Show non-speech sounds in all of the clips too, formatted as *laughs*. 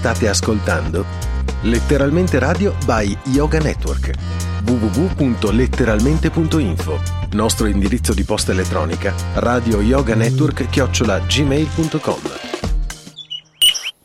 State ascoltando. Letteralmente Radio by Yoga Network. www.letteralmente.info Nostro indirizzo di posta elettronica radio yoga network chiocciola gmail.com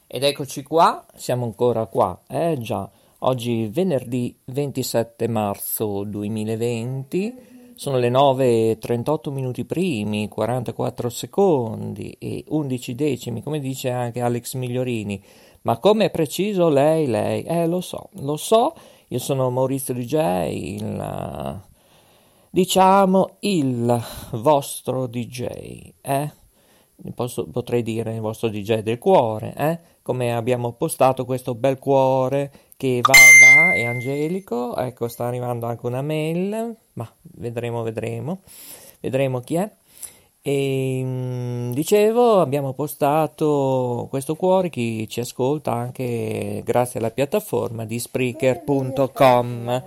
Ed eccoci qua, siamo ancora qua, eh già, oggi venerdì 27 marzo 2020 sono le 9.38 minuti primi, 44 secondi e 11 decimi, come dice anche Alex Migliorini. Ma come è preciso lei, lei? Eh, lo so, lo so, io sono Maurizio DJ, il, diciamo il vostro DJ, eh? Posso, potrei dire il vostro DJ del cuore, eh? Come abbiamo postato questo bel cuore che va, va, è angelico, ecco sta arrivando anche una mail, ma vedremo, vedremo, vedremo chi è. E mm, dicevo, abbiamo postato questo cuore, chi ci ascolta anche grazie alla piattaforma di Spreaker.com.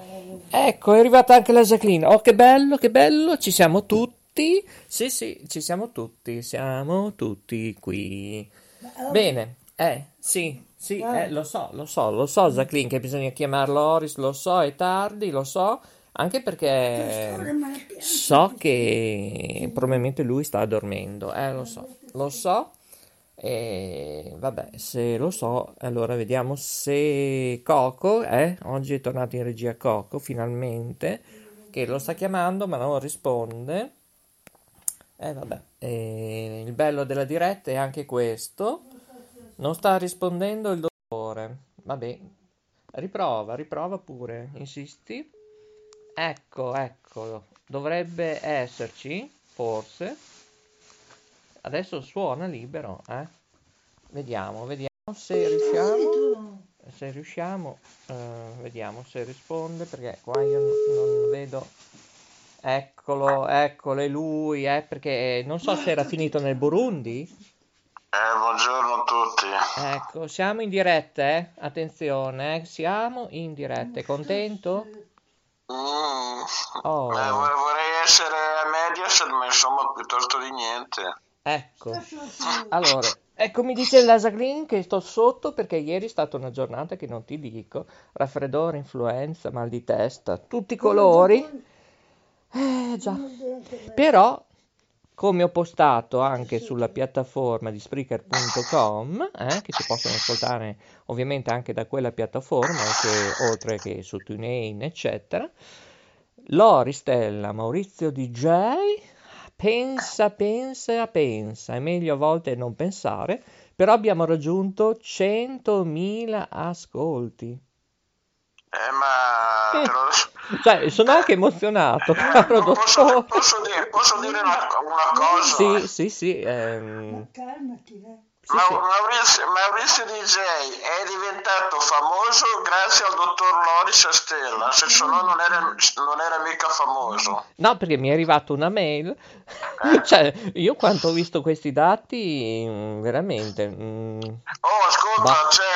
Ecco, è arrivata anche la Jacqueline. Oh, che bello, che bello, ci siamo tutti. Sì, sì, ci siamo tutti, siamo tutti qui. Bene, eh, sì, sì, eh, lo so, lo so, lo so, Jacqueline, che bisogna chiamarlo Oris, lo so, è tardi, lo so, anche perché so che probabilmente lui sta dormendo, eh, lo so, lo so, e vabbè, se lo so, allora vediamo se Coco, eh, oggi è tornato in regia Coco, finalmente, che lo sta chiamando ma non risponde. Eh vabbè, e il bello della diretta è anche questo. Non sta rispondendo il dottore. Vabbè, riprova, riprova pure, insisti. Ecco, ecco, dovrebbe esserci, forse. Adesso suona libero, eh. Vediamo, vediamo se riusciamo. Se riusciamo, eh, vediamo se risponde, perché qua io non vedo. Eccolo, eccolo, è lui, eh, perché non so se era finito nel Burundi. Eh, buongiorno a tutti. Ecco, siamo in diretta, eh? Attenzione, eh? siamo in diretta. Contento? Mm. Oh. Eh, vorrei essere a Mediaset, ma insomma piuttosto di niente. Ecco. Allora, ecco mi dice la Jacqueline che sto sotto perché ieri è stata una giornata che non ti dico. Raffreddore, influenza, mal di testa, tutti i colori. Eh già. Però come ho postato anche sulla piattaforma di Spreaker.com, eh, che si possono ascoltare ovviamente anche da quella piattaforma, che, oltre che su TuneIn, eccetera. Lori Stella Maurizio DJ, pensa, pensa, pensa, è meglio a volte non pensare, però abbiamo raggiunto 100.000 ascolti. Eh, ma... Eh, cioè, sono anche emozionato, caro posso, posso, dire, posso dire una, una, cosa? Sì, sì, sì. Ehm... Ma calmati, eh. Sì, Maurizio, Maurizio, DJ è diventato famoso grazie al dottor Loris Stella, se no non era, non era mica famoso. No, perché mi è arrivata una mail, eh. *laughs* cioè io quando ho visto questi dati, mm, veramente... Mm, oh, ascolta, cioè,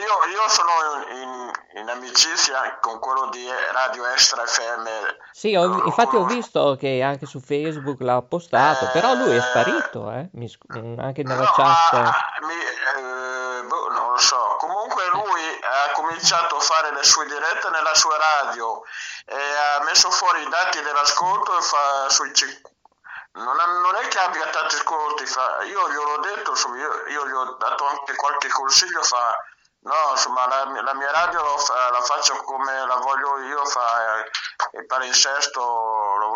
io, io, sono in, in, amicizia con quello di Radio Extra FM. Sì, ho, infatti ho visto che anche su Facebook l'ha postato, eh, però lui è sparito, eh, mi, anche nella no, chat. Ma mi, eh, boh, non lo so. Comunque lui ha cominciato a fare le sue dirette nella sua radio e ha messo fuori i dati dell'ascolto e fa sui 5 non, non, è che abbia tanti ascolti, fa, io gli ho detto, insomma, io, io, gli ho dato anche qualche consiglio, fa, no, insomma, la, la mia radio fa, la faccio come la voglio io, fa, e, e palinsesto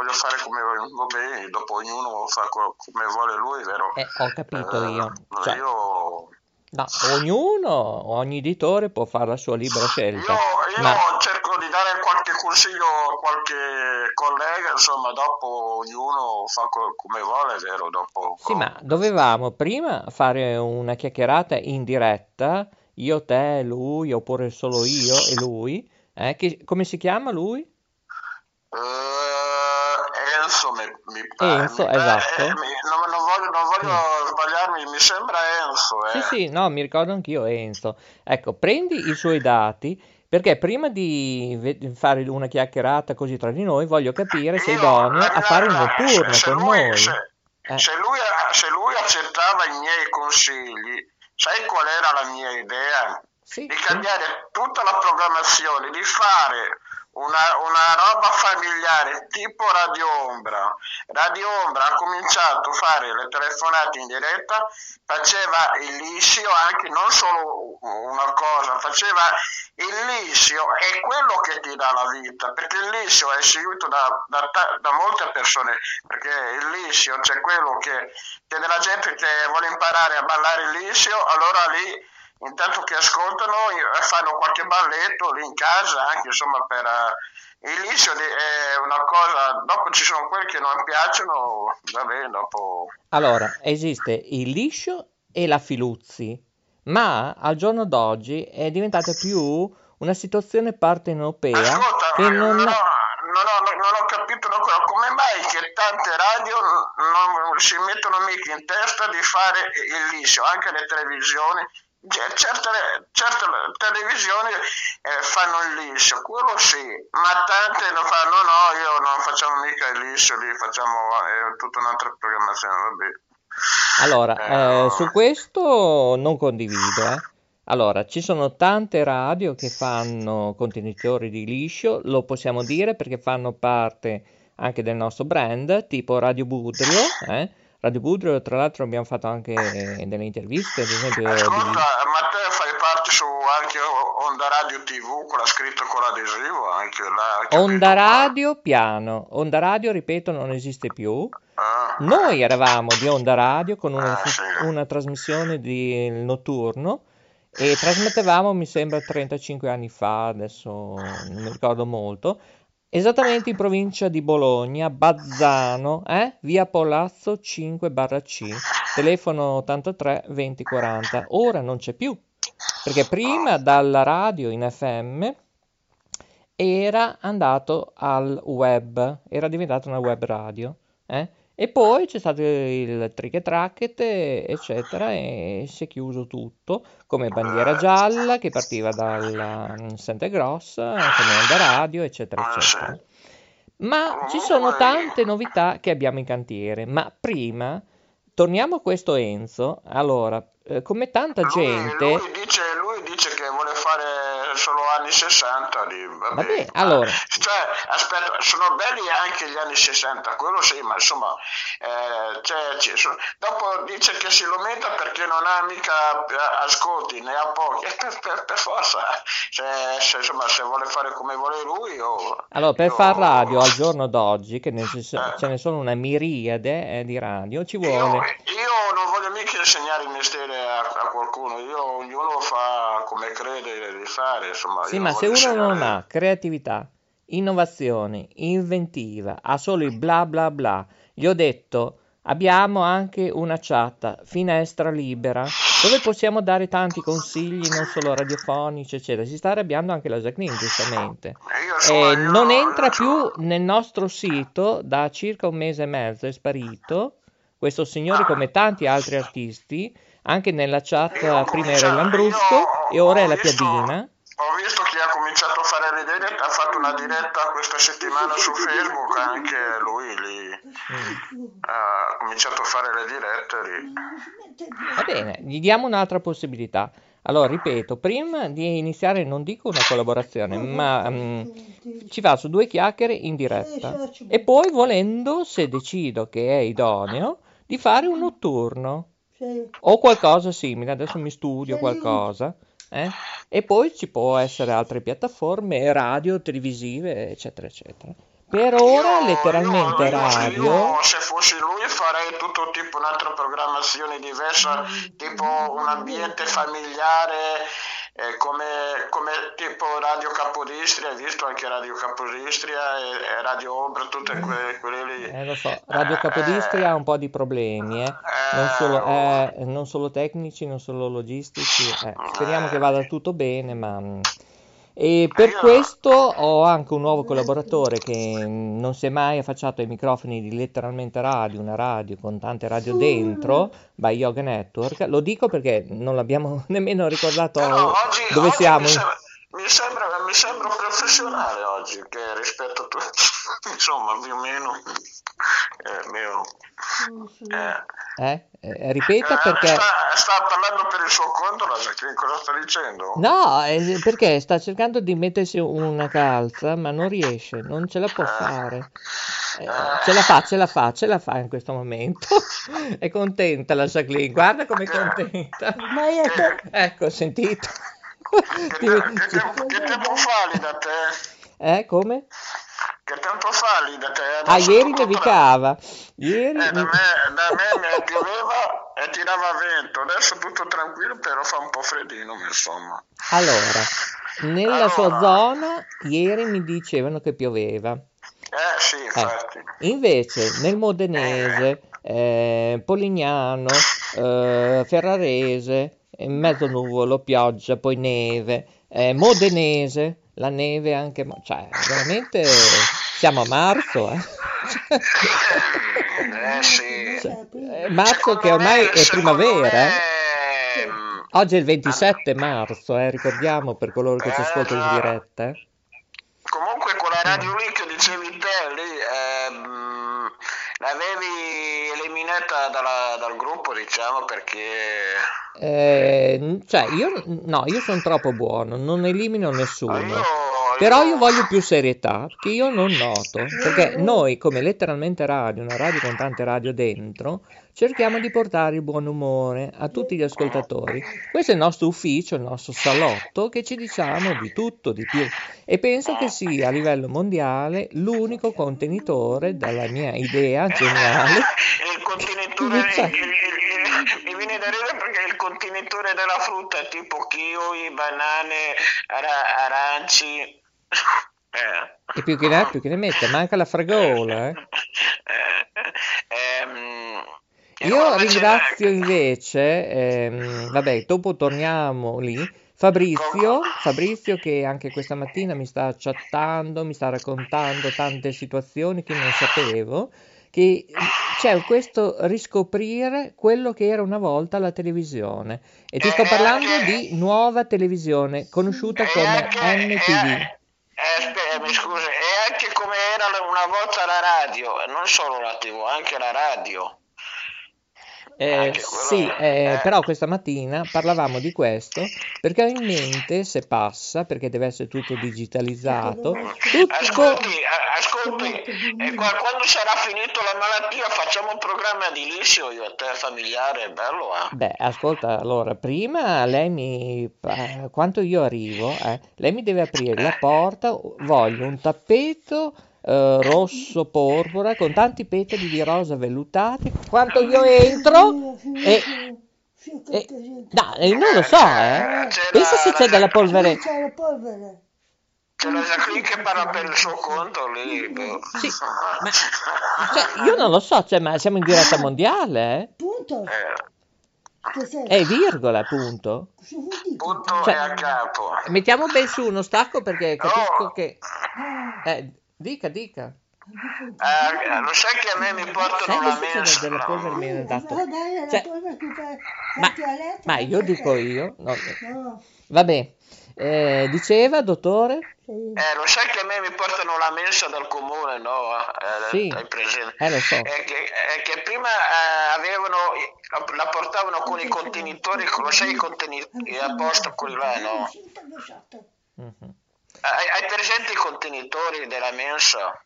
voglio fare come va bene, dopo ognuno fa come vuole lui, vero? Eh, ho capito eh, io. Cioè, io... No, ognuno, ogni editore può fare la sua libera scelta. Io, io ma... cerco di dare qualche consiglio a qualche collega, insomma, dopo ognuno fa come vuole, vero? Dopo, sì, ma dovevamo prima fare una chiacchierata in diretta, io, te, lui, oppure solo io e lui. Eh? Che, come si chiama lui? Uh, mi, pare. Enzo, mi esatto. Eh, mi, non, non, voglio, non voglio mm. sbagliarmi, mi sembra Enzo. Eh. Sì, sì, no, mi ricordo anch'io Enzo. Ecco, prendi i suoi dati, perché prima di fare una chiacchierata così tra di noi, voglio capire se è idoneo a fare un notturno se, se con lui, noi. Se, eh. se, lui, se lui accettava i miei consigli, sai qual era la mia idea? sì, di cambiare sì. tutta la programmazione, di fare una, una, roba familiare tipo Radio Ombra. Radio Ombra ha cominciato a fare le telefonate in diretta, faceva il liscio anche non solo una cosa, faceva il liscio è quello che ti dà la vita, perché il liscio è seguito da, da, da molte persone, perché il liscio c'è quello che, che della gente che vuole imparare a ballare il liscio, allora lì intanto che ascoltano fanno qualche balletto lì in casa anche insomma per uh, il liscio è una cosa dopo ci sono quelli che non piacciono va bene dopo allora esiste il liscio e la filuzzi ma al giorno d'oggi è diventata più una situazione partenopea Ascolta, che non... No, no, no, non ho capito ancora come mai che tante radio non si mettono mica in testa di fare il liscio, anche le televisioni Certe, certe televisioni eh, fanno il liscio, quello sì, ma tante lo fanno no, io non facciamo mica il liscio, lì facciamo eh, tutta un'altra programmazione, vabbè. Allora, eh, eh su questo non condivido, eh. Allora, ci sono tante radio che fanno contenitori di liscio, lo possiamo dire perché fanno parte anche del nostro brand, tipo Radio Budrio, eh? Radio Budrio, tra l'altro abbiamo fatto anche delle interviste, ad esempio... Ascolta, di... ma te fai parte su anche Onda Radio TV, quella scritta con l'adesivo, anche là... Onda Radio piano, Onda Radio, ripeto, non esiste più. Ah. Noi eravamo di Onda Radio con una, ah, sì. una trasmissione di notturno e trasmettevamo, mi sembra, 35 anni fa, adesso non mi ricordo molto, Esattamente in provincia di Bologna, Bazzano, eh? via Polazzo 5 C, telefono 83 20 40. Ora non c'è più, perché prima dalla radio in FM era andato al web, era diventato una web radio. Eh? E poi c'è stato il trick e tracket, eccetera, e si è chiuso tutto, come bandiera gialla che partiva dal mm, Santa Grossa, come onda radio, eccetera, eccetera. Ma ci sono tante novità che abbiamo in cantiere, ma prima torniamo a questo Enzo. Allora, eh, come tanta gente... Lui, lui, dice, lui dice solo anni 60 lì, vabbè. vabbè allora. Cioè, aspetta, sono belli anche gli anni 60, quello sì, ma insomma, eh, cioè, cioè, dopo dice che si lamenta perché non ha mica ascolti, ne ha pochi, *laughs* per, per, per forza, cioè, se, insomma, se vuole fare come vuole lui o... Allora, per far radio al giorno *laughs* d'oggi, che ne, eh. ce ne sono una miriade eh, di radio, ci vuole... Io, io non voglio mica insegnare il mestiere a, a qualcuno, io, ognuno fa come crede di fare, insomma. Sì, ma se uno non ha creatività, innovazione, inventiva, ha solo il bla bla bla, gli ho detto abbiamo anche una chat, finestra libera, dove possiamo dare tanti consigli, non solo radiofonici, eccetera. Si sta arrabbiando anche la Jacqueline, giustamente. Eh, non entra più nel nostro sito da circa un mese e mezzo, è sparito. Questo signore, come tanti altri artisti, anche nella chat prima era Lambrusco e ora è la Piadina. Ho visto che ha cominciato a fare le dirette, ha fatto una diretta questa settimana su Facebook, anche lui lì mm. ha cominciato a fare le dirette lì. Va bene, gli diamo un'altra possibilità. Allora, ripeto, prima di iniziare non dico una collaborazione, ma um, ci faccio due chiacchiere in diretta. E poi, volendo, se decido che è idoneo, di fare un notturno. O qualcosa simile, adesso mi studio qualcosa. Eh? E poi ci può essere altre piattaforme, radio, televisive, eccetera, eccetera. Per ora, io, letteralmente io, radio. Io, se fossi lui, farei tutto tipo un'altra programmazione diversa, tipo un ambiente familiare eh, come, tipo Radio Capodistria, hai visto anche Radio Capodistria e, e Radio Ombra, tutte mm. quelle, quelle lì. Eh, lo so, Radio Capodistria ha un po' di problemi, eh. Non, solo, eh, non, solo, tecnici, non solo logistici. Eh. Speriamo che vada tutto bene, ma mm, e per questo ho anche un nuovo collaboratore che non si è mai affacciato ai microfoni di letteralmente radio, una radio con tante radio dentro, by Yoga Network. Lo dico perché non l'abbiamo *laughs* nemmeno ricordato oggi, dove oggi siamo. Mi sembra, mi sembra, mi sembra professionale oggi che rispetto a tutti, *laughs* insomma, più o meno. Eh, mio, eh. Eh, eh, ripeta eh, perché... Sta, sta, parlando per il suo conto, la Jacqueline, cosa sta dicendo? No, eh, perché sta cercando di mettersi una calza, ma non riesce, non ce la può fare. Eh, ce la fa, ce la fa, ce la fa in questo momento. *laughs* è contenta la Jacqueline, guarda come è contenta. ecco, sentito. Che, te, che, tempo, che tempo fa lì da te? Eh, come? Che tempo fa lì da te? Ah, ieri nevicava. Ieri... Eh, da me, da me pioveva e tirava vento. Adesso tutto tranquillo, però fa un po' freddino, insomma. Allora, nella allora... sua zona ieri mi dicevano che pioveva. Eh sì, infatti. Eh. Invece nel Modenese, eh, Polignano, eh, Ferrarese, mezzo nuvolo, pioggia, poi neve, eh, Modenese, la neve anche, cioè veramente siamo a marzo, eh. eh sì. Cioè, eh, marzo che ormai me, è primavera. Me... Oggi è il 27 marzo, eh, ricordiamo per coloro che ci ascoltano in diretta. Eh. Comunque quella radio lì che dicevi te lì, ehm, l'avevi eliminata dalla, dal gruppo, diciamo, perché eh, cioè, io, no, io sono troppo buono, non elimino nessuno. Io, Però io voglio più serietà, che io non noto. Perché noi, come letteralmente radio, una radio con tante radio dentro, cerchiamo di portare il buon umore a tutti gli ascoltatori. Questo è il nostro ufficio, il nostro salotto, che ci diciamo di tutto, di più. E penso che sia a livello mondiale l'unico contenitore, dalla mia idea geniale. il contenitore *laughs* mi viene da ridere perché il contenitore della frutta è tipo kiwi, banane, ara- aranci. *laughs* Eh. E più che, ne, più che ne mette, manca la fragola. Eh, *laughs* ehm, Io ringrazio invece, ehm, vabbè, dopo torniamo lì. Fabrizio, Fabrizio che anche questa mattina mi sta chattando, mi sta raccontando tante situazioni che non sapevo che c'è questo riscoprire quello che era una volta la televisione e ti sto eh, parlando di nuova televisione conosciuta come NTV. Eh, mi scusi, e anche come era una volta la radio, non solo la TV, anche la radio. Eh, sì, eh, eh, però questa mattina parlavamo di questo perché ho in mente se passa, perché deve essere tutto digitalizzato. Tutto... Ascolti, ascolti eh, quando sarà finito la malattia facciamo un programma di liscio io e te familiare, bello eh? Beh, ascolta, allora, prima lei mi... Eh, quando io arrivo, eh, lei mi deve aprire la porta, voglio un tappeto eh, rosso porpora con tanti petali di rosa vellutati. Quando io entro e, e no, non lo so, eh. Pensa se c'è della polvere. C'è la polvere. C'è la Jacqueline che parla per il suo conto lì. Boh. Sì, ma cioè, io non lo so, cioè, ma siamo in diretta mondiale, eh? Punto. Eh. È virgola, punto. Punto cioè, a capo. Mettiamo ben su uno stacco perché capisco oh. che... Eh, Dica, dica. Eh, lo sai che a me mi portano la mensa delle polvere mi hanno dato cioè, ma, ma, io dico io no. vabbè eh, diceva dottore eh, lo sai che a me mi portano la mensa dal comune no? Eh, sì. hai presente eh, lo so. Eh, che, eh, che, prima eh, avevano la portavano con i contenitori lo sai i contenitori a posto quelli là no? Mm-hmm. Hai, hai presente i contenitori della mensa?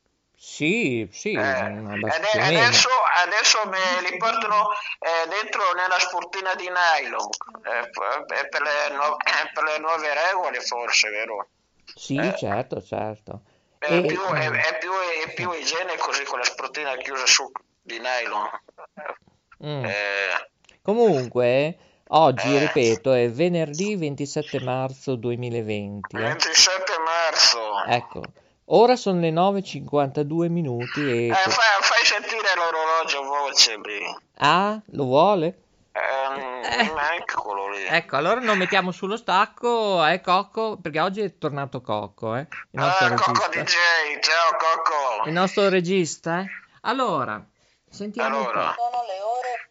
Sì, sì, eh, adesso, adesso, me li portano eh, dentro nella sportina di nylon eh, per, le nu- per, le nuove regole forse, vero? Sì, eh. certo, certo. È, e, più, è, è, più, è più igiene così con la sportina chiusa su di nylon. Mm. Eh. Comunque, Oggi, eh. ripeto, è venerdì 27 marzo 2020. Eh? 27 marzo. Ecco, ora sono le 9.52 minuti e... Eh, fai, fai, sentire l'orologio voce, B. Ah, lo vuole? Ehm, eh. Eccolo lì. Ecco, allora non mettiamo sullo stacco, eh, Cocco, perché oggi è tornato Cocco, eh. Il nostro ah, Cocco DJ, ciao Cocco. Il nostro regista, eh. Allora, sentiamo allora. Le ore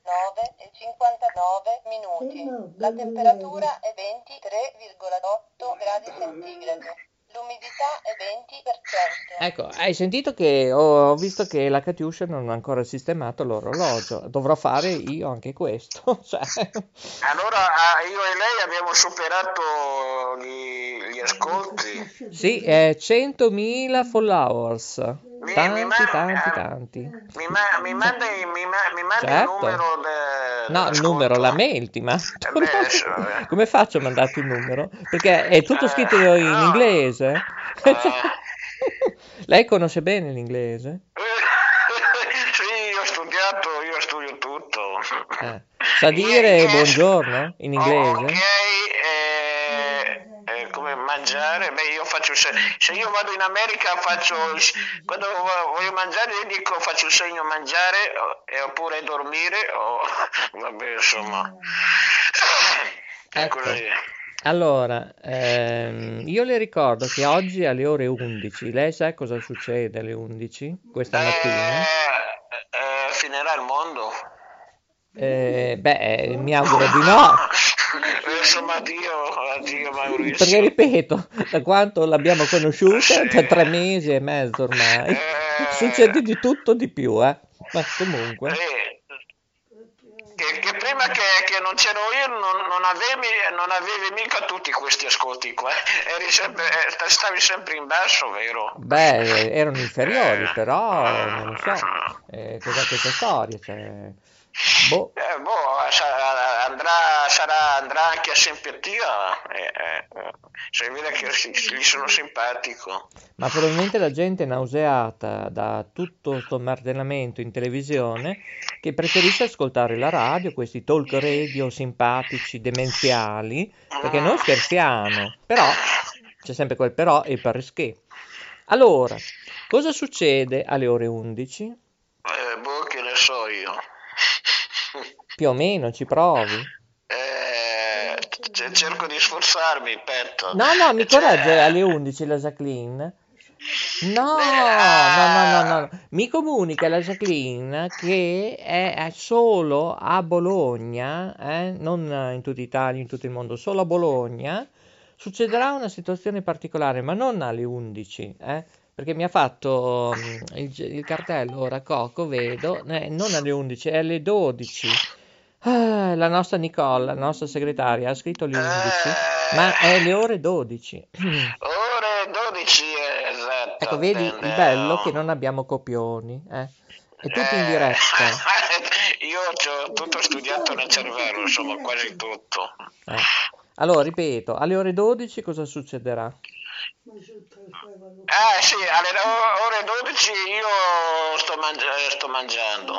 9 e 59 minuti. La temperatura è 23,8 gradi centigradi. L'umidità è 20%. Ecco, hai sentito che ho, visto che la Katiuscia non ha ancora sistemato l'orologio. Dovrò fare io anche questo. *laughs* Cioè, Allora ah, io e lei abbiamo superato gli, gli ascolti. sì, è 100.000 followers. Mi- mi Tanti, man- tanti, eh, tanti. Mi, ma- mi manda, mi, ma- mi manda Certo. il numero de- No, il numero, la mail ti mando. Eh. *laughs* Come faccio a mandarti il numero? Perché è tutto scritto in no. inglese. Eh. Lei conosce bene l'inglese? *laughs* sì, io ho studiato, io studio tutto. Eh. Sa dire buongiorno in inglese? Ok, eh, eh, come mangiare? Beh, io faccio se, se io vado in America faccio il- quando vo- voglio mangiare io dico faccio il segno mangiare e oppure dormire o *laughs* vabbè, insomma. *coughs* È Ecco. così. Allora, ehm, io le ricordo che oggi alle ore 11, lei sa cosa succede alle 11 questa mattina? Eh, eh, finirà il mondo. Eh, beh, mi auguro di no, Eh, Insomma, addio, addio Maurizio. perché ripeto, da quanto l'abbiamo conosciuta, Sì. cioè tre mesi e mezzo ormai, Eh. succede di tutto di più, eh. Ma comunque, Eh, che, che prima che, che non c'ero io non, non avevi, non avevi mica tutti questi ascolti qua. Eri sempre, eh, stavi sempre in basso, vero? beh, erano inferiori, però non lo so, eh, cos'è questa storia? Cioè, boh. Eh, boh, sa- andrà, sarà, andrà anche a simpatia. Eh, eh, si vede che gli sono simpatico. Ma probabilmente la gente è nauseata da tutto sto martellamento in televisione che preferisce ascoltare la radio, questi talk radio simpatici, demenziali, perché noi scherziamo, però c'è sempre quel però e il perché. Allora, cosa succede alle ore 11? Eh, boh, che ne so io. Più o meno, ci provi? Eh, cerco di sforzarmi, petto. No, no, mi Cioè, corregge alle 11 la Jacqueline. No, no, no, no, no. Mi comunica la Jacqueline che è, solo a Bologna, eh, non in tutta Italia, in tutto il mondo, solo a Bologna, succederà una situazione particolare, ma non alle 11, eh, perché mi ha fatto mm, il, il cartello ora Coco, vedo, eh, non alle 11, è alle 12. Ah, la nostra Nicole, la nostra segretaria, ha scritto alle 11, ma è le ore 12. Ore 12, eh, esatto. Ecco, vedi il bello no. che non abbiamo copioni, eh? È tutto in Eh, diretta. *laughs* Io ho tutto studiato nel cervello, insomma, quasi tutto. eh. Allora, ripeto, alle ore 12 cosa succederà? Ah, sì, alle ore 12 io sto, eh, sto mangiando.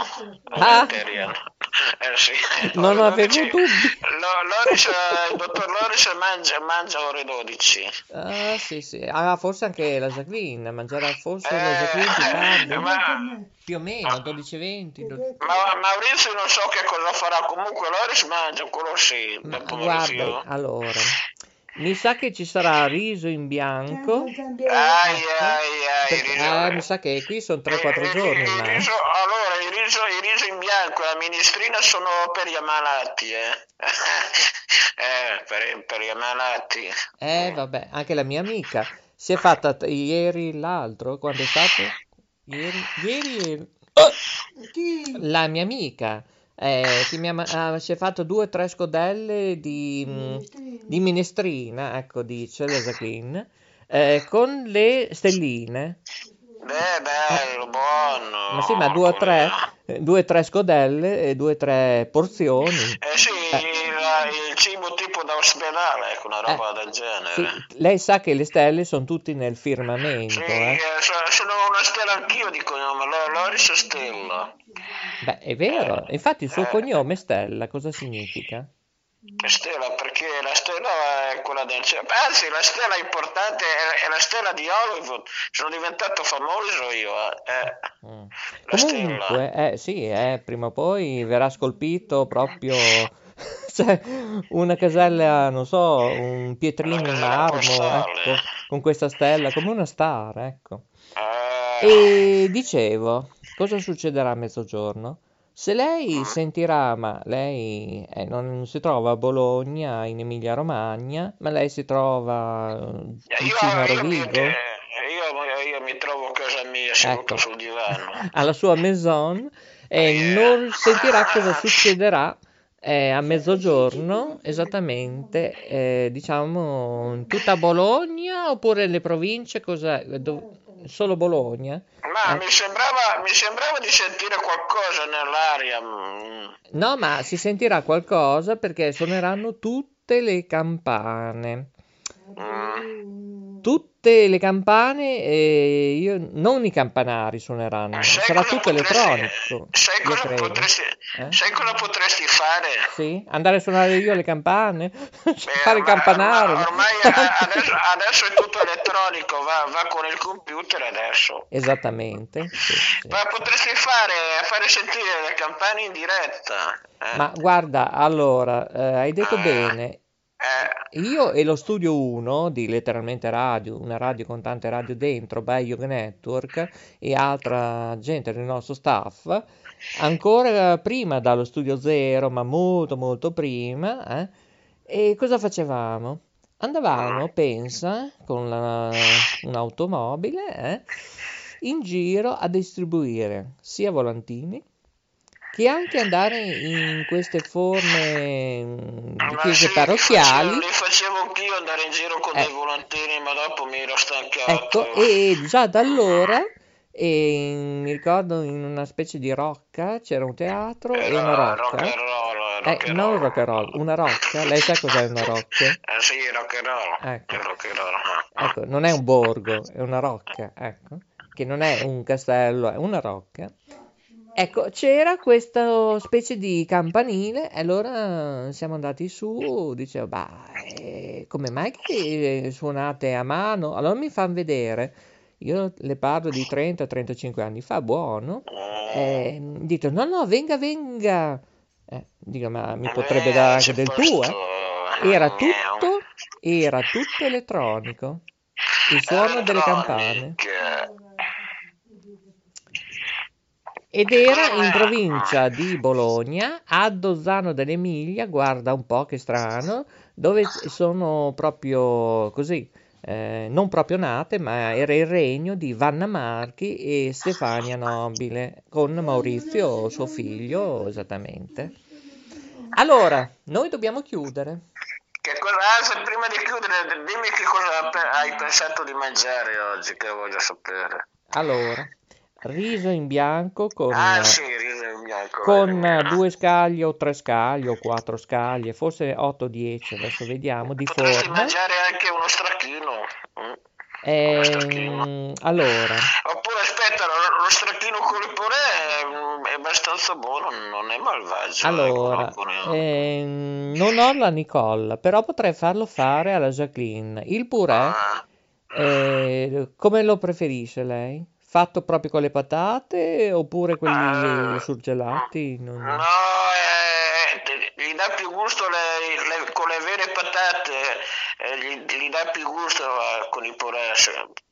Ah. Vegetarian. *laughs* Eh sì. Non Ore avevo 12 dubbi. Lo- Loris, eh, il dottor Loris mangia, mangia ore 12. Ah, sì, sì. Ah, forse anche la Jacqueline, mangerà forse la Eh, Jacqueline più tardi? ma- Più o meno, 12-20. do- Ma Maurizio non so che cosa farà, comunque Loris mangia, quello sì. Ma guarda, allora, mi sa che ci sarà riso in bianco. Ai, ai, ai, riso- ah, mi sa che qui sono 3-4 il- giorni il riso- allora, il riso, il riso in bianco e la minestrina sono per gli ammalati, eh. *laughs* eh, per, per gli ammalati. Eh, vabbè, anche la mia amica si è fatta t- ieri l'altro, quando è stato? Ieri, ieri, ieri. Oh! La mia amica eh, che mi ha ma- ah, si è fatto due o tre scodelle di, mm, di minestrina, ecco, dice la Jacqueline, eh, con le stelline. Beh, bello, buono. Ma sì, ma due o tre, eh, due o tre scodelle e due o tre porzioni. Eh sì, il, il cibo tipo da ospedale, ecco, una roba del genere. Sì, lei sa che le stelle sono tutte nel firmamento, Sì, eh? eh, so- sono una stella anch'io di cognome, Lo- Loris Stella. Beh, è vero. Infatti il suo Eh. cognome Stella cosa significa? Stella, perché la stella è quella del cielo. Anzi, la stella importante è, la stella di Hollywood. Sono diventato famoso io. eh. Mm. La Comunque, eh, sì, eh, prima o poi verrà scolpito proprio *laughs* cioè, una casella, non so, un pietrino in marmo, ecco, con questa stella, come una star, ecco. Eh, E dicevo, cosa succederà a mezzogiorno? Se lei sentirà, ma lei eh, non si trova a Bologna, in Emilia-Romagna, ma lei si trova eh, vicino a Rovigo? Io, io, mi trovo a casa mia seduto ecco. sul divano. *laughs* Alla sua maison e yeah. non sentirà cosa *laughs* succederà eh, a mezzogiorno esattamente, eh, diciamo, tutta Bologna oppure le province, cosa, dove, solo Bologna? Ma eh. mi, sembrava, mi sembrava di sentire qualcosa nell'aria. Mm. No, ma si sentirà qualcosa perché suoneranno tutte le campane. Mm. Tutte le campane, eh, io, non i campanari suoneranno, sai sarà tutto potresti, elettronico. Sai cosa, potresti, eh? sai cosa, potresti, fare? Sì, andare a suonare io le campane, *laughs* Beh, fare il campanario. Ormai *laughs* adesso, adesso, è tutto elettronico, va, va, con il computer adesso. Esattamente. Sì, sì. Ma potresti fare, fare, sentire le campane in diretta. Eh? Ma guarda, allora, eh, hai detto eh. bene. Io e lo studio 1 di letteralmente radio, una radio con tante radio dentro, by Yoga Network e altra gente del nostro staff, ancora prima dallo studio 0, ma molto molto prima, eh, e cosa facevamo? Andavamo, pensa, con la, un'automobile eh, in giro a distribuire sia volantini che anche andare in queste forme di chiese sì, parrocchiali. Li facevo, anch'io andare in giro con eh. dei volantini, ma dopo mi ero stancato. Ecco, e già da allora, e mi ricordo in una specie di rocca c'era un teatro era e una rocca. Rock roll, rock eh, non rock and roll, una rocca. Lei sa cos'è una rocca? Eh sì, rock and roll. Ecco. Rock and roll. ecco, non è un borgo, è una rocca, ecco, che non è un castello, è una rocca Ecco, c'era questa specie di campanile e allora siamo andati su, dicevo, bah, eh, come mai che suonate a mano? Allora mi fanno vedere, io le parlo di 30-35 anni fa, buono, e dito, no, no, venga, venga, eh, dico, ma mi potrebbe dare anche del tuo, eh? Era tutto, era tutto elettronico, il suono delle campane. Ed era in provincia di Bologna, a Dozzano dell'Emilia, guarda un po' che strano, dove sono proprio così, eh, non proprio nate, ma era il regno di Vanna Marchi e Stefania Nobile, con Maurizio, suo figlio, esattamente. Allora, noi dobbiamo chiudere. Che cosa, prima di chiudere, dimmi che cosa hai pensato di mangiare oggi, che voglio sapere. Allora, riso in bianco con, ah, sì, in bianco, con due scaglie o tre scaglie o quattro scaglie, forse 8-10, adesso vediamo, di Potresti forma. mangiare anche uno stracchino. Mm. Ehm, allora. Oppure aspetta, lo, lo stracchino con il purè è, è, abbastanza buono, non è malvagio. Eh, allora, ehm, non ho la Nicola, però potrei farlo fare alla Jacqueline. Il purè, ah. eh, come lo preferisce lei? Fatto proprio con le patate oppure quelli uh, surgelati? Non... No, eh, gli dà più gusto le, le, con le vere patate, eh, gli, gli, dà più gusto eh, con il purè,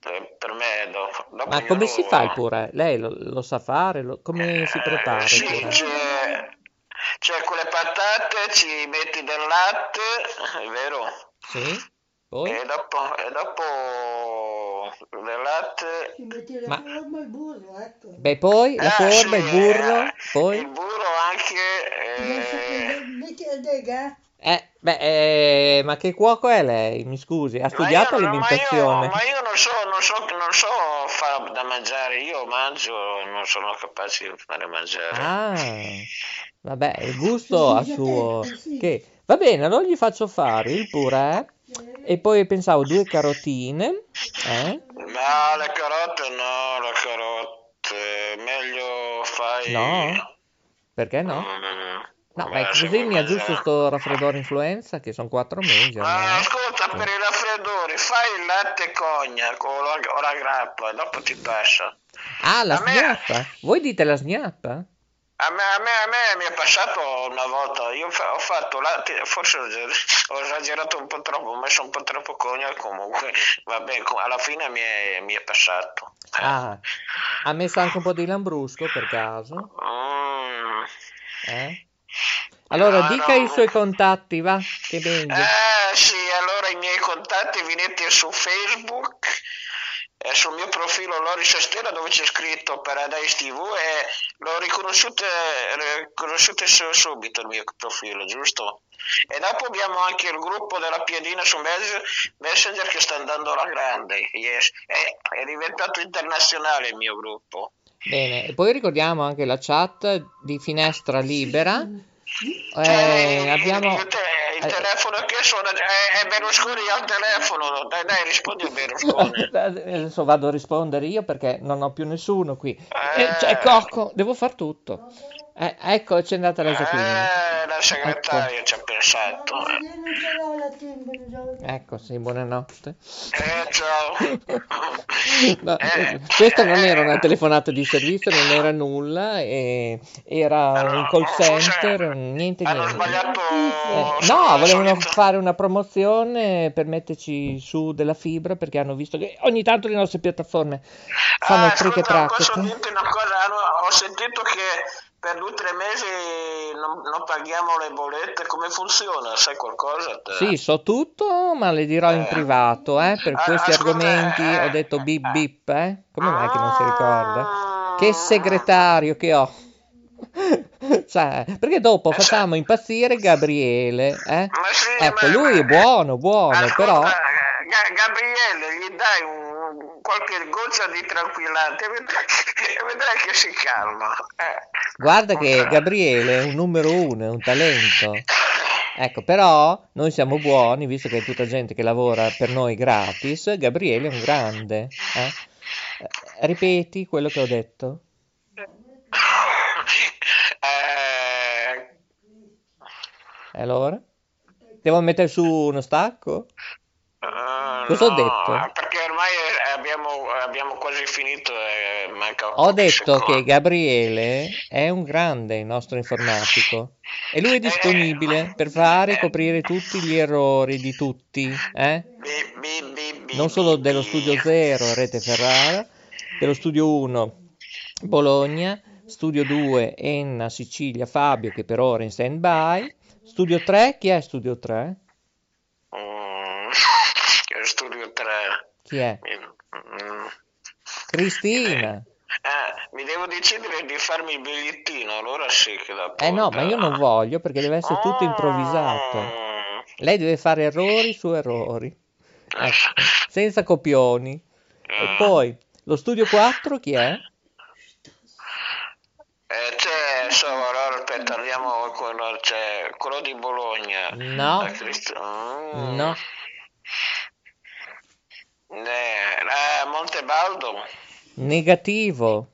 per, per me. Dopo, dopo Ma come si fa il purè? Lei lo, lo sa fare? Lo, come si prepara? Sì, c'è, c'è con le patate, ci metti del latte, è vero? Sì. Poi? E dopo, e dopo del latte. Ci metti la Ma... forma e il burro, ecco. Beh, poi la ah, forma, sì, il burro, eh, poi... Il burro anche... Eh... Dega? Eh, beh, eh, ma che cuoco è lei? Mi scusi, ha studiato ma io, l'alimentazione? Ma io, ma io non, so, non, so, non so fare da mangiare, io mangio, non sono capace di fare mangiare. Ah, vabbè, il gusto ha suo... Che... Va bene, allora gli faccio fare il purè e poi pensavo due carotine. Eh? No, le carote no, le carote. Meglio fai... No? Perché no? Mm, no, ma così mi aggiusto sto raffreddore influenza che sono quattro mesi. Ma ascolta, per i raffreddori fai il latte cognac o la, o la grappa, dopo ti passa. Ah, la a sgnappa? Me... Voi dite la sgnappa? A me, a, me, a me, mi è passato una volta, io ho fatto latte, forse ho esagerato un po' troppo, ho messo un po' troppo cognac comunque, vabbè, alla fine mi è, mi è passato. Ah, ha messo anche un po' di lambrusco per caso? Mm, Eh? Allora, No, dica no. i suoi contatti, va? Che meglio. Eh sì, allora i miei contatti venite su Facebook e sul mio profilo Loris Stella dove c'è scritto Paradise TV e riconosciute su- subito il mio profilo, giusto? E dopo abbiamo anche il gruppo della Piedina su Mes- Messenger che sta andando alla grande, yes. è, è diventato internazionale il mio gruppo. Bene, e poi ricordiamo anche la chat di Finestra Libera. Cioè, Eh, il- abbiamo... il, te- il eh, telefono che suona è, è Berlusconi al telefono, dai dai rispondi a Berlusconi. *laughs* Adesso vado a rispondere io perché non ho più nessuno qui. Eh, Eh. c'è Cocco, devo far tutto. Eh, ecco, c'è andata la Jacqueline. Eh, la segretaria Ecco. ci ha pensato. Timbre, Ecco, sì, buonanotte. Eh, ciao. *laughs* No, Eh, questa non era una eh, telefonata di servizio, non era nulla, e era un call center, niente Hanno niente. sbagliato. Eh, sul- no, volevano solito- fare una promozione per metterci su della fibra perché hanno visto che ogni tanto le nostre piattaforme fanno Ah, trick e track. Hanno- ho sentito che per due o tre mesi non, non paghiamo le bollette. Come funziona? Sai qualcosa? te? Sì, so tutto, ma le dirò in Eh. privato, eh, per Ah, questi ascolta, argomenti eh, ho detto bip eh. bip, eh? Come mai che non si ricorda? Ah. Che segretario che ho! *laughs* Cioè, perché dopo Eh, facciamo impazzire Gabriele, eh? Ma sì, Ecco, ma- lui è buono, buono, Ascolta, però... Ga- Gabriele, gli dai un- qualche goccia di tranquillante e vedrai, e *laughs* vedrai che si calma. Eh. Guarda che Gabriele è un numero uno, è un talento. Ecco, però noi siamo buoni, visto che è tutta gente che lavora per noi gratis, Gabriele è un grande. eh? Eh, Ripeti quello che ho detto? Eh, E allora? Devo mettere su uno stacco? eh, Cosa ho no, detto? Perché ormai abbiamo, abbiamo quasi finito e manca Ho detto che secondi. Gabriele è un grande il nostro informatico e lui è disponibile per fare e coprire tutti gli errori di tutti, eh? Bi- bi- bi- non solo dello studio 0 Rete Ferrara, dello studio 1 Bologna, studio 2 Enna Sicilia Fabio che per ora è in stand by, studio 3 chi è studio 3? Studio 3. Chi è? Mm. Cristina. Eh, mi devo decidere di farmi il bigliettino, allora sì che da Eh no, ma io non voglio perché deve essere tutto improvvisato. Mm. Lei deve fare errori su errori. Ecco, senza copioni. E poi lo studio 4 chi è? Eh, c'è, so, allora aspetta, andiamo quello, c'è quello di Bologna. No. Eh, Cristo- mm. No. Eh, eh, Montebaldo, Negativo.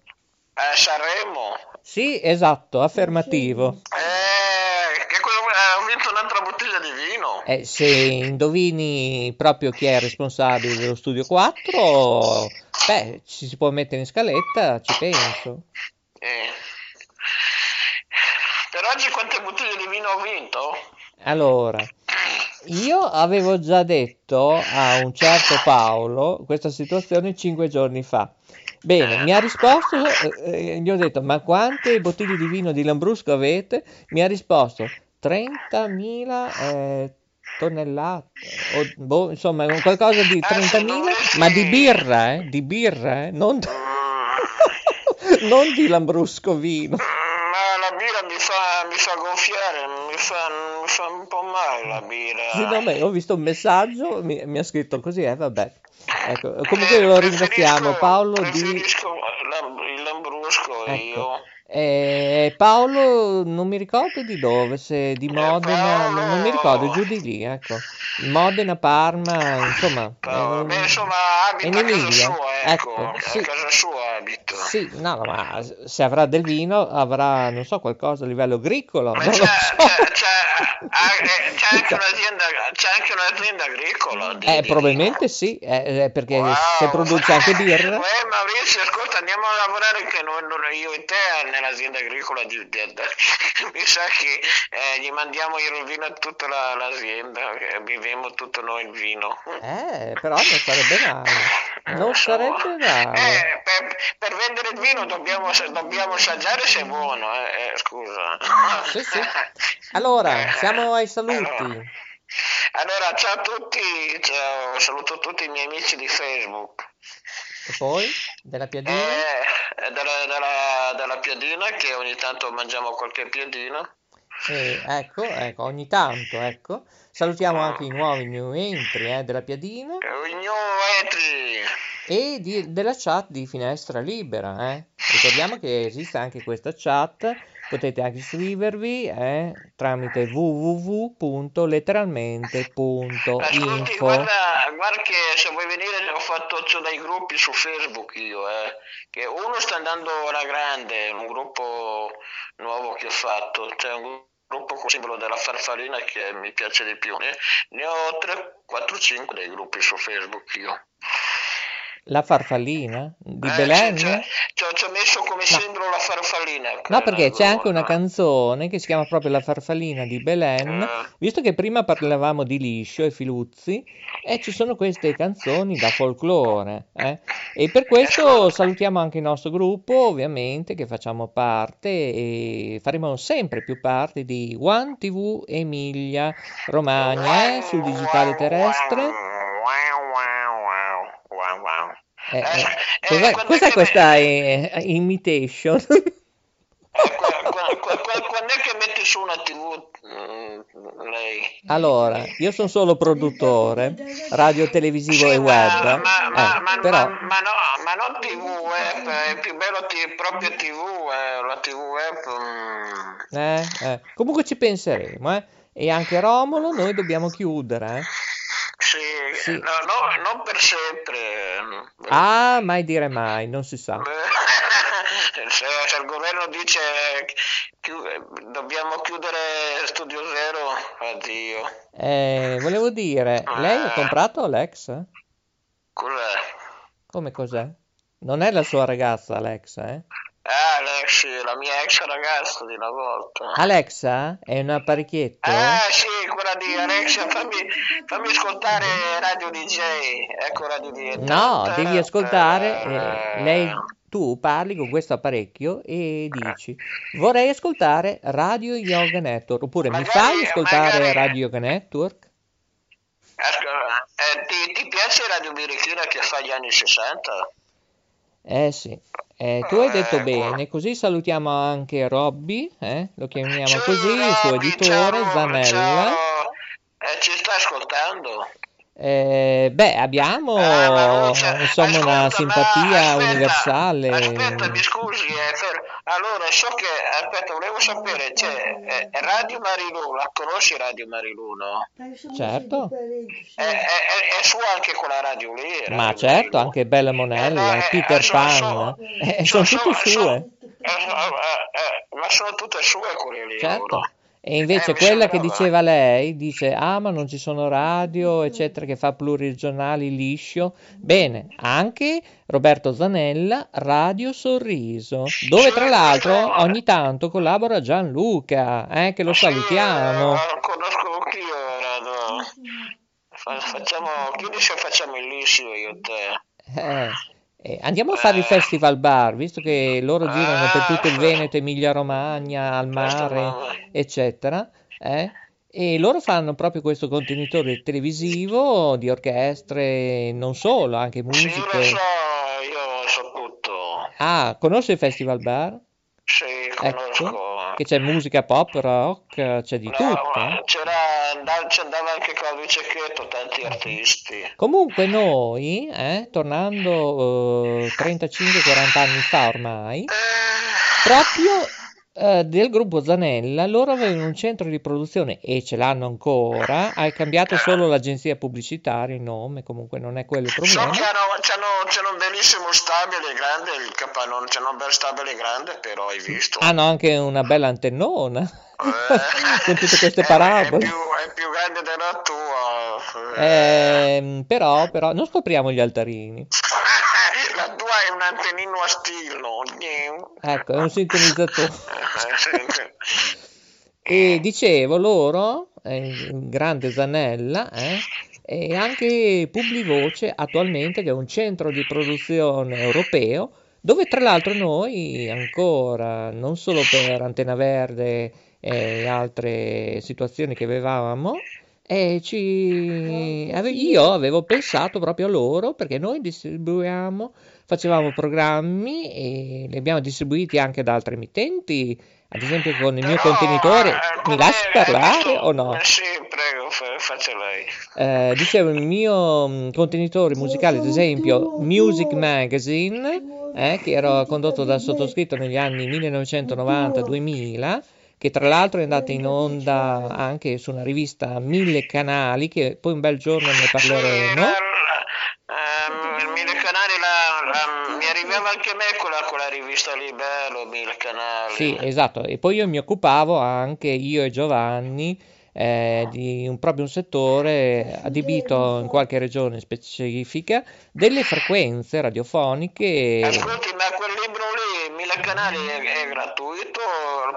eh, Sanremo. Sì, esatto, affermativo. Eh, che cosa, eh, ho vinto un'altra bottiglia di vino. Eh, se indovini proprio chi è il responsabile dello studio 4, beh, ci si può mettere in scaletta, ci penso. Eh. Per oggi quante bottiglie di vino ho vinto? Allora, io avevo già detto a un certo Paolo questa situazione cinque giorni fa. Bene, mi ha risposto, eh, eh, gli ho detto, ma quante bottiglie di vino di Lambrusco avete? Mi ha risposto, 30.000 eh, tonnellate, o, boh, insomma, qualcosa di 30.000, ma di birra, eh, di birra, eh, non, Mm. *laughs* non di Lambrusco vino. Ma la birra mi fa, mi fa gonfiare, fa, mi fa un po' male la birra. Sì, no, beh, ho visto un messaggio, mi, mi ha scritto così, eh, vabbè. Ecco, comunque lo ringraziamo, Preferisco- Paolo di... Preferisco la- il Lambrusco Ecco. io. Eh, Paolo, non mi ricordo di dove, se di Modena, Paolo. non, non mi ricordo, giù di lì, ecco. Modena, Parma, insomma. Paolo, eh, beh, insomma, in abita a casa Emilia, sua, ecco, ecco, a sì. casa sua abita. Sì, no, no, ma se avrà del vino avrà, non so, qualcosa a livello agricolo, Ma non c'è, so. c'è- c'è- ah, eh, c'è *laughs* anche un'azienda, c'è anche un'azienda agricola. di- Eh, di probabilmente sì, eh, eh, perché Wow. se produce anche birra. Eh, Maurizio, ascolta, andiamo a lavorare che noi, noi- io e te nell'azienda agricola di, di- *laughs* mi sa che eh, gli mandiamo il vino a tutta la- l'azienda, che beviamo tutto noi il vino. Eh, però non sarebbe male. Non sarebbe male. Eh, per, per vendere il vino dobbiamo, dobbiamo assaggiare se è buono, eh, eh, scusa. Sì, sì. Allora, siamo ai saluti. Allora, allora, ciao a tutti, ciao, saluto tutti i miei amici di Facebook. E poi? Della piadina? Eh, della, della, della piadina che ogni tanto mangiamo qualche piadina. Eh, ecco, ecco, ogni tanto, ecco. Salutiamo anche i nuovi new entry eh, della piadina I new entry. e di- della chat di Finestra Libera. eh. Ricordiamo che esiste anche questa chat, potete anche iscrivervi eh, tramite www.letteralmente.info. Guarda, guarda che se vuoi venire ho fatto c'ho dei gruppi su Facebook io, eh, che uno sta andando alla grande, un gruppo nuovo che ho fatto, c'è un gruppo con il simbolo della farfallina che mi piace di più, ne, ne ho 3, 4, 5 dei gruppi su Facebook io. La farfallina di Eh, Belen? cioè, ci ho- ci ho messo come simbolo la farfallina. No, perché c'è anche una canzone che si chiama proprio La farfallina di Belen, Eh. visto che prima parlavamo di liscio e filuzzi, e ci sono queste canzoni da folklore, eh. E per questo salutiamo anche il nostro gruppo, ovviamente, che facciamo parte e faremo sempre più parte di One TV Emilia Romagna, eh, sul digitale terrestre. Wow, wow, wow, wow, wow. Eh, eh, Eh, cos'è, quando cos'è è che- questa eh, imitation? Eh, qua- qua- qua- qua- quando è che metti su una tv mm, lei? Allora, io sono solo produttore, radio, televisivo Sì, e web, ma, ma, eh, ma- però no, ma non tv web, è più bello ti- proprio tv, eh, la tv web. mm. eh, eh, comunque ci penseremo, eh. E anche Romolo, noi dobbiamo chiudere, eh. Sì, Sì. No, no, non per sempre. Ah, mai dire mai, non si sa. *laughs* Se, se il governo dice chiu- dobbiamo chiudere Studio Zero, addio. Eh, volevo dire, lei ha comprato Alex? Cos'è? Come cos'è? Non è la sua ragazza Alexa, eh? Ah, Alexi, la mia ex ragazza di una volta. Alexa è un apparecchietto? Ah, sì, di Alexia, fammi, fammi ascoltare Radio DJ. Ecco Radio DJ. No, devi ascoltare, eh, lei, tu parli con questo apparecchio e dici vorrei ascoltare Radio Yoga Network, oppure mi Magari- fai ascoltare magari- Radio Yoga Network? Ascolta, eh, ti, ti piace Radio Birichina che fa gli anni 60? Eh sì, Eh, tu hai detto Ecco. bene, così salutiamo anche Robby, eh, lo chiamiamo Ciao, così, il suo editore, ciao, Zanella. ciao. Eh, ci sta ascoltando? Eh, beh, abbiamo Ah, ma insomma una ascolta, simpatia ma aspetta, universale. Aspetta, mi scusi, eh, allora so che, aspetta, volevo sapere, c'è eh, Radio Marilù, la conosci Radio Marilù, no? Certo. È, è, è, è sua anche quella radio lì? Ma Radio certo, Marilù. anche Bella Monella, Eh, eh, Peter eh, so- Pan, so- eh, so- sono tutte sue. eh, eh, eh, ma sono tutte sue quelle lì. Certo. E invece Eh, quella che diceva lei dice: Ah, ma non ci sono radio, eccetera, che fa pluriregionali liscio. Bene, anche Roberto Zanella, Radio Sorriso, dove tra l'altro ogni tanto collabora Gianluca, eh, che lo Sì, salutiamo. eh, conosco anch'io, Rado. Fa- Facciamo, chiudi se facciamo il liscio io e te. Eh, eh, andiamo a fare il Festival Bar, visto che loro girano per tutto il Veneto, Emilia Romagna, al mare, eccetera. eh, E loro fanno proprio questo contenitore televisivo di orchestre, non solo, anche Sì, lo so, musiche. io so tutto. Ah, conosci il Festival Bar? Sì, conosco. Ecco, che c'è musica pop, rock, c'è di No, tutto. c'era, andava, ci andava anche Claudio Cecchetto, tanti artisti. Comunque noi, eh, tornando eh, 35-40 anni fa ormai, proprio eh, del gruppo Zanella, loro avevano un centro di produzione e ce l'hanno ancora, hai cambiato solo l'agenzia pubblicitaria, il nome, comunque non è quello il So problema. c'hanno, c'hanno un bellissimo stabile grande, il capannone, c'hanno un bel stabile grande, però hai visto. Hanno anche una bella antennona, con tutte queste è- parabole. È più, è più grande della tua. Ehm, però, però, non scopriamo gli altarini. *laughs* La tua è un antennino a stilo. Ecco, è un sintonizzatore. Eh, *laughs* E dicevo loro, eh, grande Zanella, eh, e anche Publivoce attualmente che è un centro di produzione europeo dove tra l'altro noi ancora, non solo per Antena Verde e altre situazioni che avevamo, e ci... io avevo pensato proprio a loro perché noi distribuiamo, facevamo programmi e li abbiamo distribuiti anche da altre emittenti, ad esempio con il mio no, contenitore. Eh, Mi lasci parlare o no? Sì, prego, faccia lei. Eh, dicevo, il mio mm, contenitore musicale, ad esempio Music Magazine, eh, che era condotto dal sottoscritto negli anni 1990-2000, che tra l'altro è andata in onda anche su una rivista Mille Canali, che poi un bel giorno ne parleremo. Uh, mille canali la, la, mi arrivava anche a me quella, quella rivista lì, bello, mille canali. Sì, esatto, e poi io mi occupavo anche io e Giovanni eh, di un, proprio un settore adibito in qualche regione specifica delle frequenze radiofoniche. Ascolti, ma quel libro lì, Mille Canali, è, è gratuito?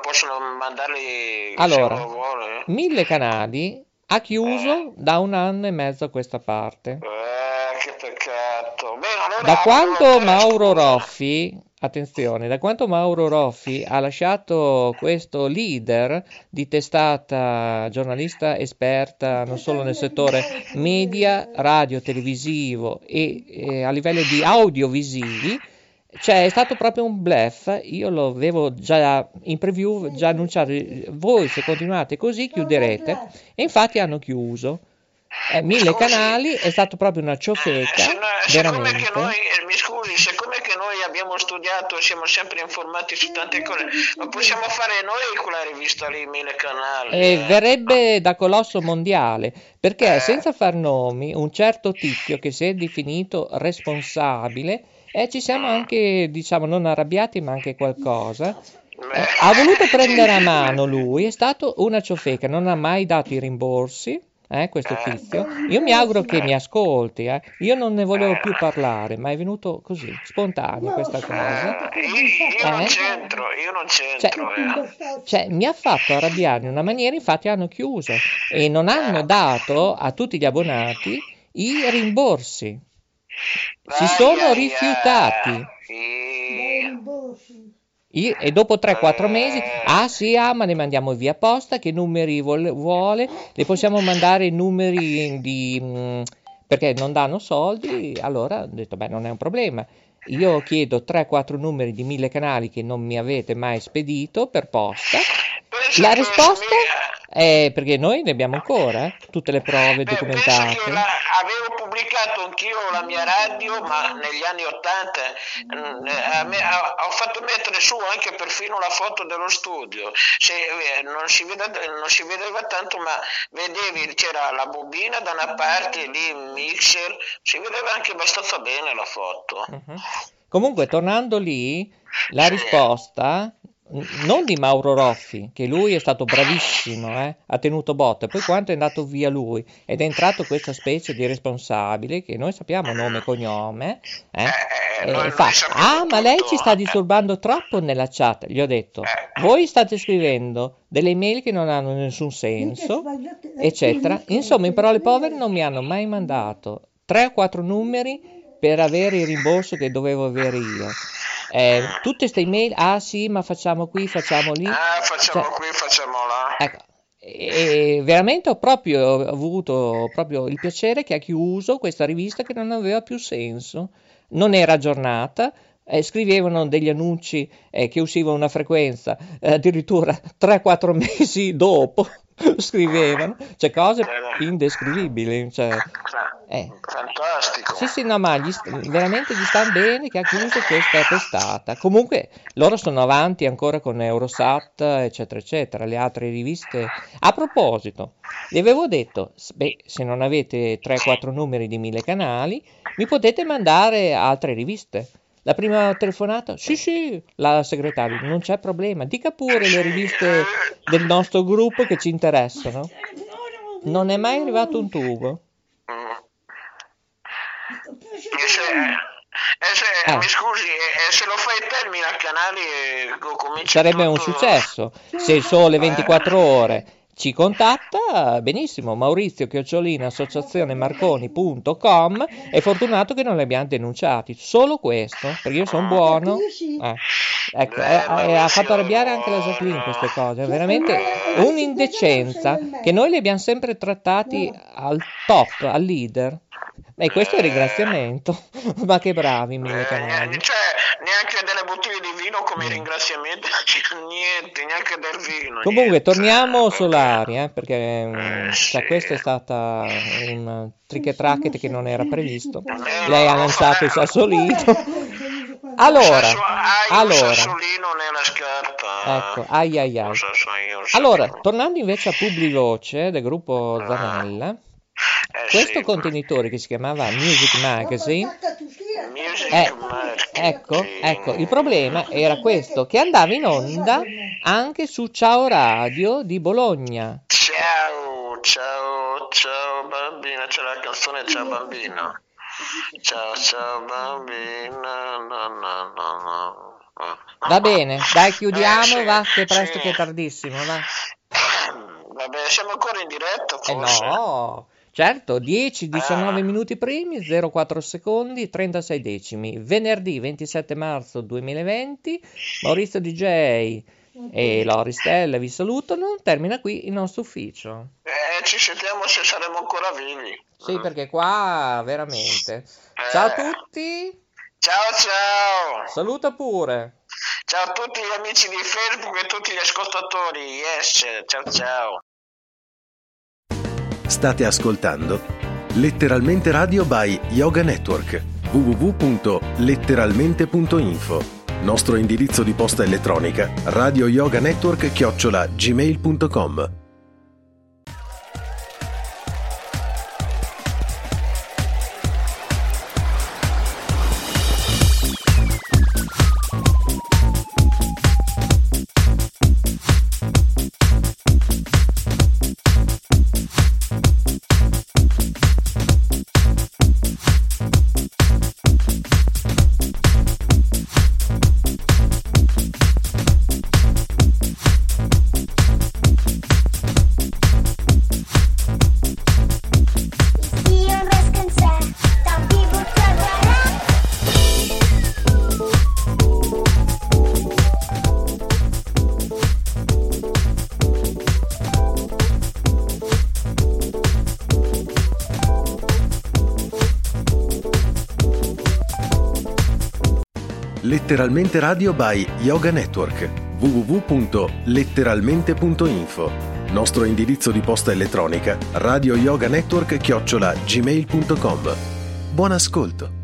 Possono mandarli allora, Mille Canali ha chiuso eh. da un anno e mezzo a questa parte. Eh, che peccato. Beh, allora, da quando Mauro Roffi Attenzione, da quanto Mauro Roffi ha lasciato questo leader di testata giornalista esperta non solo nel settore media, radio, televisivo e, e a livello di audiovisivi, cioè è stato proprio un bluff, io lo avevo già in preview, già annunciato, voi se continuate così chiuderete e infatti hanno chiuso. Eh, mille scusi, canali è stato proprio una ciofeca. No, veramente. Che noi, eh, mi scusi, siccome che noi abbiamo studiato, siamo sempre informati su tante cose, lo possiamo fare noi con la rivista lì, mille canali. Eh, eh. Verrebbe da colosso mondiale, perché eh. senza far nomi, un certo tizio che si è definito responsabile, e ci siamo anche, diciamo, non arrabbiati, ma anche qualcosa. Eh, ha voluto prendere a mano lui, è stato una ciofeca, non ha mai dato i rimborsi eh, questo eh. tizio. Io mi auguro che mi ascolti, eh. Io non ne volevo più parlare, ma è venuto così, spontaneo questa cosa. Eh, io, non c'entro, io non c'entro. Cioè, cioè, mi ha fatto arrabbiare in una maniera, infatti hanno chiuso e non hanno dato a tutti gli abbonati i rimborsi. Si sono rifiutati. E dopo 3-4 mesi, ah sì, ah, ma ne mandiamo via posta, che numeri vuole, vuole? le possiamo mandare numeri di... Mm, perché non danno soldi, allora ho detto, beh, non è un problema. Io chiedo 3-4 numeri di mille canali che non mi avete mai spedito per posta. La risposta è perché noi ne abbiamo ancora, eh, tutte le prove documentate. avevo pubblicato anch'io la mia radio, ma negli anni Ottanta mm, ho fatto mettere su anche perfino la foto dello studio. Se, eh, non, si vede, non, si vedeva tanto, ma vedevi c'era la bobina da una parte, lì il mixer, si vedeva anche abbastanza bene la foto. Uh-huh. Comunque, tornando lì, la risposta non di Mauro Roffi, che lui è stato bravissimo, eh? ha tenuto botta, poi quanto è andato via lui ed è entrato questa specie di responsabile, che noi sappiamo nome e cognome, eh? eh, fa, ah ma lei ci sta disturbando troppo nella chat, gli ho detto, voi state scrivendo delle email che non hanno nessun senso, eccetera, insomma in parole povere non mi hanno mai mandato 3 o 4 numeri per avere il rimborso che dovevo avere io. Eh, tutte queste email, ah sì, ma facciamo qui, facciamo lì. Ah, facciamo cioè, qui, facciamo là. Ecco, e veramente ho proprio avuto proprio il piacere che ha chiuso questa rivista che non aveva più senso, non era aggiornata, eh, scrivevano degli annunci eh, che uscivano una frequenza eh, addirittura *laughs* 3-4 mesi dopo *laughs* scrivevano, cioè cose indescrivibili. Cioè, eh. Fantastico. Sì, sì, no, ma gli, veramente gli sta bene che ha chiuso questa testata. Comunque loro sono avanti ancora con Eurosat, eccetera, eccetera, le altre riviste. A proposito, vi avevo detto, beh, se non avete 3-4 numeri di mille canali, mi potete mandare altre riviste. La prima telefonata? Sì, sì, la segretaria, non c'è problema. Dica pure le riviste del nostro gruppo che ci interessano. Non è mai arrivato un tubo. E se, e se ah. mi scusi, e se lo fai termina il canale comincia Sarebbe tutto... un successo. Se il sole 24 ore ci contatta, benissimo, Maurizio Chiocciolina associazionemarconi.com è fortunato che non li abbiamo denunciati, solo questo, perché io sono buono. Eh, ecco, eh, eh, ha fatto arrabbiare anche la Jacqueline queste cose, è veramente un'indecenza che noi li abbiamo sempre trattati al top, al leader. E questo è il ringraziamento. *laughs* Ma che bravi, mille canali. Eh, cioè, neanche delle bottiglie di vino come mm. ringraziamento, *laughs* niente, neanche del vino. Comunque, niente. torniamo Solari, eh, perché eh, cioè, sì. questa è stata un trick che non era previsto. Eh, Lei ha lanciato il sassolino. Allora, Sasso, allora, sassolino nella scarpa. Ecco, ai ai ai. Allora, tornando invece a Publivoce del gruppo Zanella, eh, questo sì, contenitore che si chiamava Music Magazine Music eh, ecco, ecco, il problema era questo che andava in onda anche su Ciao Radio di Bologna. Ciao, ciao, ciao bambina, c'è la canzone Ciao bambino. Ciao, ciao bambina, no, no, no, no. Va bene, dai chiudiamo, eh, sì, va, che presto sì. che è tardissimo, va. Vabbè, siamo ancora in diretta forse? Eh no, Certo, 10, 19 ah. minuti primi, 04 secondi, 36 decimi. Venerdì 27 marzo 2020, Maurizio DJ e Loristella vi salutano. Termina qui il nostro ufficio. Eh, ci sentiamo se saremo ancora vivi. Sì, perché qua veramente. Eh. Ciao a tutti. Ciao ciao. Saluta pure. Ciao a tutti gli amici di Facebook e tutti gli ascoltatori. Yes, ciao ciao. State ascoltando Letteralmente Radio by Yoga Network www.letteralmente.info Nostro indirizzo di posta elettronica radio yoga network chiocciola gmail.com Letteralmente Radio by Yoga Network. www.letteralmente.info Nostro indirizzo di posta elettronica radio yoga network chiocciola gmail.com Buon ascolto!